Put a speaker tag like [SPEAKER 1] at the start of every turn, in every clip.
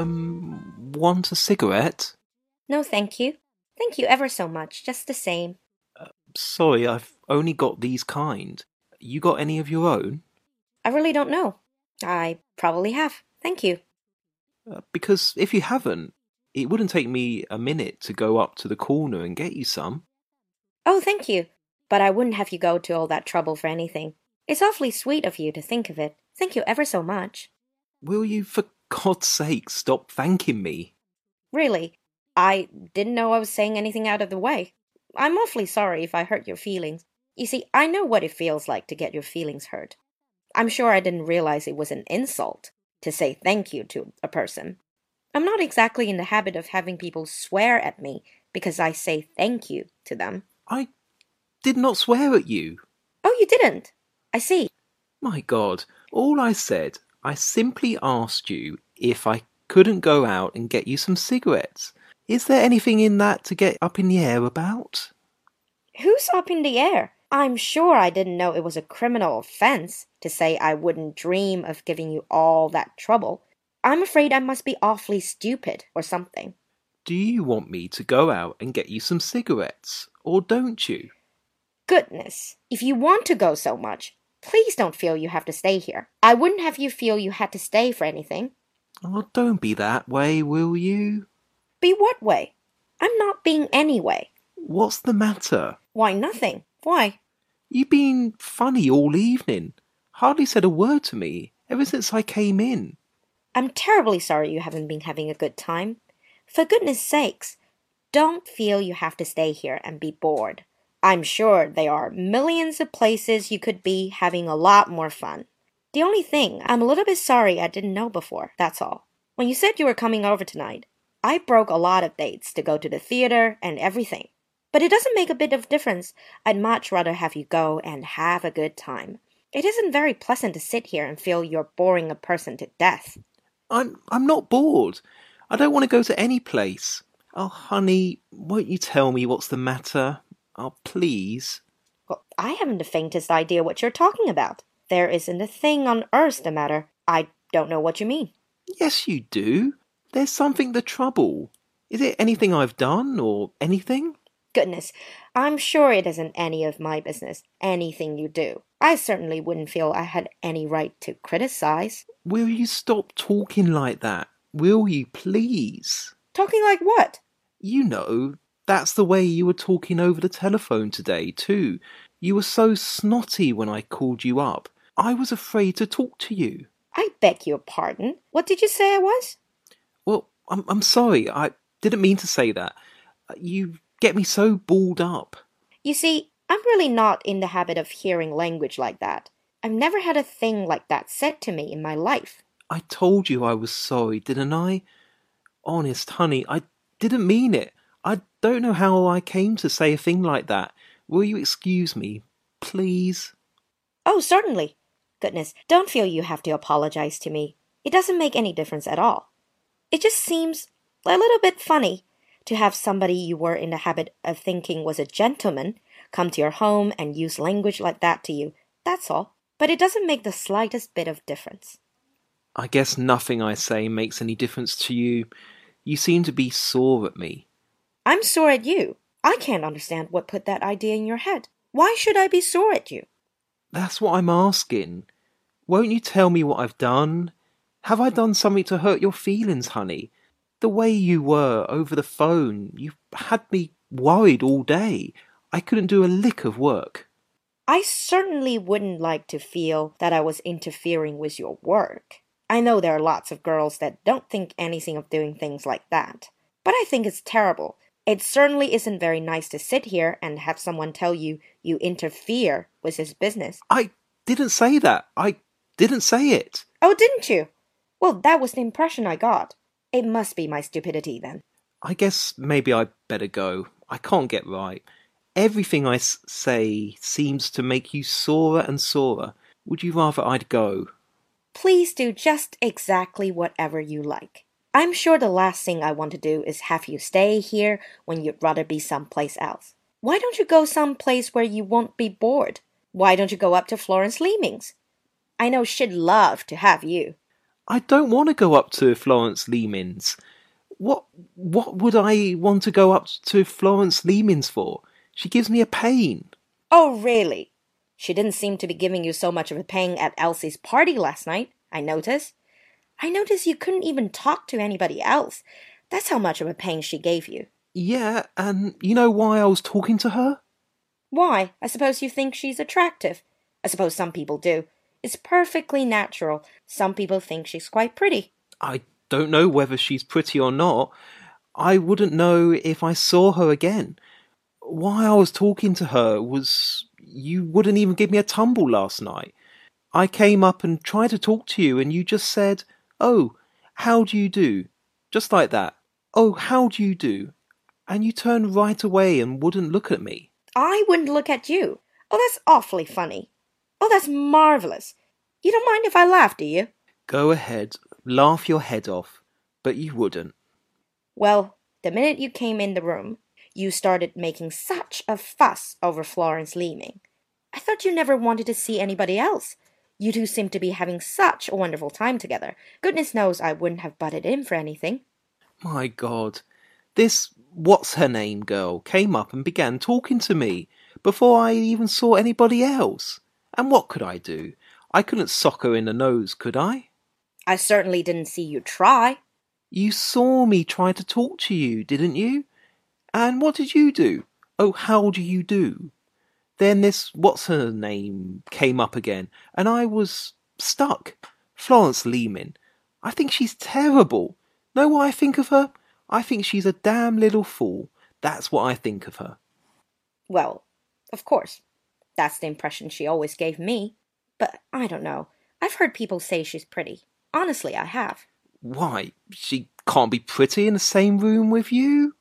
[SPEAKER 1] Um, want a cigarette?
[SPEAKER 2] No, thank you. Thank you ever so much, just the same.
[SPEAKER 1] Sorry, I've only got these kind. You got any of your own?
[SPEAKER 2] I really don't know. I probably have. Thank you.
[SPEAKER 1] Uh, because if you haven't, it wouldn't take me a minute to go up to the corner and get you some.
[SPEAKER 2] Oh, thank you. But I wouldn't have you go to all that trouble for anything. It's awfully sweet of you to think of it. Thank you ever so much.
[SPEAKER 1] Will you, for God's sake, stop thanking me?
[SPEAKER 2] Really, I didn't know I was saying anything out of the way. I'm awfully sorry if I hurt your feelings. You see, I know what it feels like to get your feelings hurt. I'm sure I didn't realize it was an insult to say thank you to a person. I'm not exactly in the habit of having people swear at me because I say thank you to them.
[SPEAKER 1] I did not swear at you.
[SPEAKER 2] Oh, you didn't? I see.
[SPEAKER 1] My God, all I said, I simply asked you if I couldn't go out and get you some cigarettes. Is there anything in that to get up in the air about?
[SPEAKER 2] Who's up in the air? I'm sure I didn't know it was a criminal offense to say I wouldn't dream of giving you all that trouble. I'm afraid I must be awfully stupid or something.
[SPEAKER 1] Do you want me to go out and get you some cigarettes, or don't you?
[SPEAKER 2] Goodness, if you want to go so much, please don't feel you have to stay here. I wouldn't have you feel you had to stay for anything.
[SPEAKER 1] Oh, don't be that way, will you?
[SPEAKER 2] Be what way? I'm not being any way.
[SPEAKER 1] What's the matter?
[SPEAKER 2] Why, nothing. Why?
[SPEAKER 1] You've been funny all evening. Hardly said a word to me ever since I came in.
[SPEAKER 2] I'm terribly sorry you haven't been having a good time. For goodness sakes, don't feel you have to stay here and be bored. I'm sure there are millions of places you could be having a lot more fun. The only thing, I'm a little bit sorry I didn't know before, that's all. When you said you were coming over tonight, I broke a lot of dates to go to the theater and everything. But it doesn't make a bit of difference. I'd much rather have you go and have a good time. It isn't very pleasant to sit here and feel you're boring a person to death.
[SPEAKER 1] I'm I'm not bored. I don't want to go to any place. Oh, honey, won't you tell me what's the matter? Oh, please.
[SPEAKER 2] Well, I haven't the faintest idea what you're talking about. There isn't a thing on earth the matter. I don't know what you mean.
[SPEAKER 1] Yes, you do. There's something the trouble. Is it anything I've done or anything?
[SPEAKER 2] Goodness, I'm sure it isn't any of my business, anything you do. I certainly wouldn't feel I had any right to criticize.
[SPEAKER 1] Will you stop talking like that? Will you please?
[SPEAKER 2] Talking like what?
[SPEAKER 1] You know, that's the way you were talking over the telephone today, too. You were so snotty when I called you up. I was afraid to talk to you.
[SPEAKER 2] I beg your pardon. What did you say I was?
[SPEAKER 1] Well, I'm, I'm sorry. I didn't mean to say that. Uh, you get me so balled up.
[SPEAKER 2] You see, I'm really not in the habit of hearing language like that. I've never had a thing like that said to me in my life.
[SPEAKER 1] I told you I was sorry, didn't I? Honest, honey, I didn't mean it. I don't know how I came to say a thing like that. Will you excuse me, please?
[SPEAKER 2] Oh, certainly. Goodness, don't feel you have to apologize to me. It doesn't make any difference at all. It just seems a little bit funny to have somebody you were in the habit of thinking was a gentleman come to your home and use language like that to you. That's all. But it doesn't make the slightest bit of difference.
[SPEAKER 1] I guess nothing I say makes any difference to you. You seem to be sore at me.
[SPEAKER 2] I'm sore at you. I can't understand what put that idea in your head. Why should I be sore at you?
[SPEAKER 1] That's what I'm asking. Won't you tell me what I've done? Have I done something to hurt your feelings, honey? The way you were over the phone, you had me worried all day. I couldn't do a lick of work.
[SPEAKER 2] I certainly wouldn't like to feel that I was interfering with your work. I know there are lots of girls that don't think anything of doing things like that. But I think it's terrible. It certainly isn't very nice to sit here and have someone tell you you interfere with his business.
[SPEAKER 1] I didn't say that. I didn't say it.
[SPEAKER 2] Oh, didn't you? Well, that was the impression I got. It must be my stupidity then.
[SPEAKER 1] I guess maybe I'd better go. I can't get right. Everything I s- say seems to make you sorer and sorer. Would you rather I'd go?
[SPEAKER 2] Please do just exactly whatever you like. I'm sure the last thing I want to do is have you stay here when you'd rather be someplace else. Why don't you go someplace where you won't be bored? Why don't you go up to Florence Leaming's? I know she'd love to have you.
[SPEAKER 1] I don't want to go up to Florence Leaming's. What what would I want to go up to Florence Leaming's for? She gives me a pain.
[SPEAKER 2] Oh, really? She didn't seem to be giving you so much of a pain at Elsie's party last night, I noticed. I noticed you couldn't even talk to anybody else. That's how much of a pain she gave you.
[SPEAKER 1] Yeah, and you know why I was talking to her?
[SPEAKER 2] Why? I suppose you think she's attractive. I suppose some people do. It's perfectly natural. Some people think she's quite pretty.
[SPEAKER 1] I don't know whether she's pretty or not. I wouldn't know if I saw her again. Why I was talking to her was you wouldn't even give me a tumble last night. I came up and tried to talk to you, and you just said, Oh, how do you do? Just like that. Oh, how do you do? And you turned right away and wouldn't look at me.
[SPEAKER 2] I wouldn't look at you. Oh, that's awfully funny. Oh, that's marvelous. You don't mind if I laugh, do you?
[SPEAKER 1] Go ahead, laugh your head off, but you wouldn't.
[SPEAKER 2] Well, the minute you came in the room, you started making such a fuss over Florence Leaming. I thought you never wanted to see anybody else. You two seem to be having such a wonderful time together. Goodness knows I wouldn't have butted in for anything.
[SPEAKER 1] My God, this what's her name girl came up and began talking to me before I even saw anybody else. And what could I do? I couldn't sock her in the nose, could I?
[SPEAKER 2] I certainly didn't see you try.
[SPEAKER 1] You saw me try to talk to you, didn't you? And what did you do? Oh, how do you do? Then this what's her name came up again, and I was stuck. Florence Leaming. I think she's terrible. Know what I think of her? I think she's a damn little fool. That's what I think of her.
[SPEAKER 2] Well, of course. That's the impression she always gave me. But I don't know. I've heard people say she's pretty. Honestly, I have.
[SPEAKER 1] Why? She can't be pretty in the same room with you?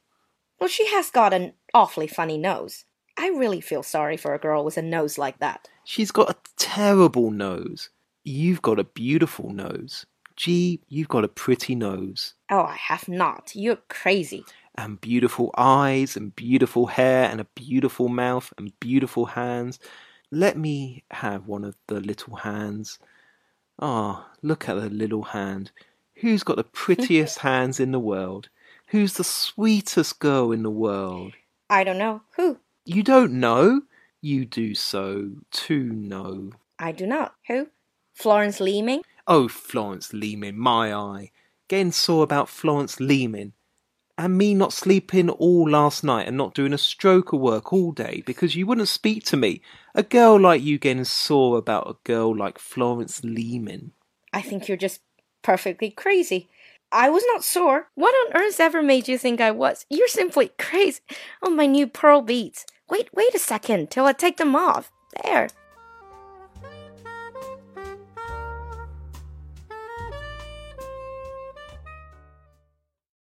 [SPEAKER 2] Well, she has got an awfully funny nose. I really feel sorry for a girl with a nose like that.
[SPEAKER 1] She's got a terrible nose. You've got a beautiful nose. Gee, you've got a pretty nose.
[SPEAKER 2] Oh, I have not. You're crazy.
[SPEAKER 1] And beautiful eyes, and beautiful hair, and a beautiful mouth, and beautiful hands. Let me have one of the little hands. Ah, oh, look at the little hand. Who's got the prettiest hands in the world? Who's the sweetest girl in the world?
[SPEAKER 2] I don't know. Who?
[SPEAKER 1] You don't know? You do so to know.
[SPEAKER 2] I do not. Who? Florence Leaming?
[SPEAKER 1] Oh, Florence Leaming, my eye. Getting sore about Florence Leaming. And me not sleeping all last night and not doing a stroke of work all day because you wouldn't speak to me. A girl like you getting sore about a girl like Florence Leaming.
[SPEAKER 2] I think you're just perfectly crazy. I was not sore. What on earth ever made you think I was? You're simply crazy. Oh, my new pearl beads. Wait, wait a second till I take them off. There.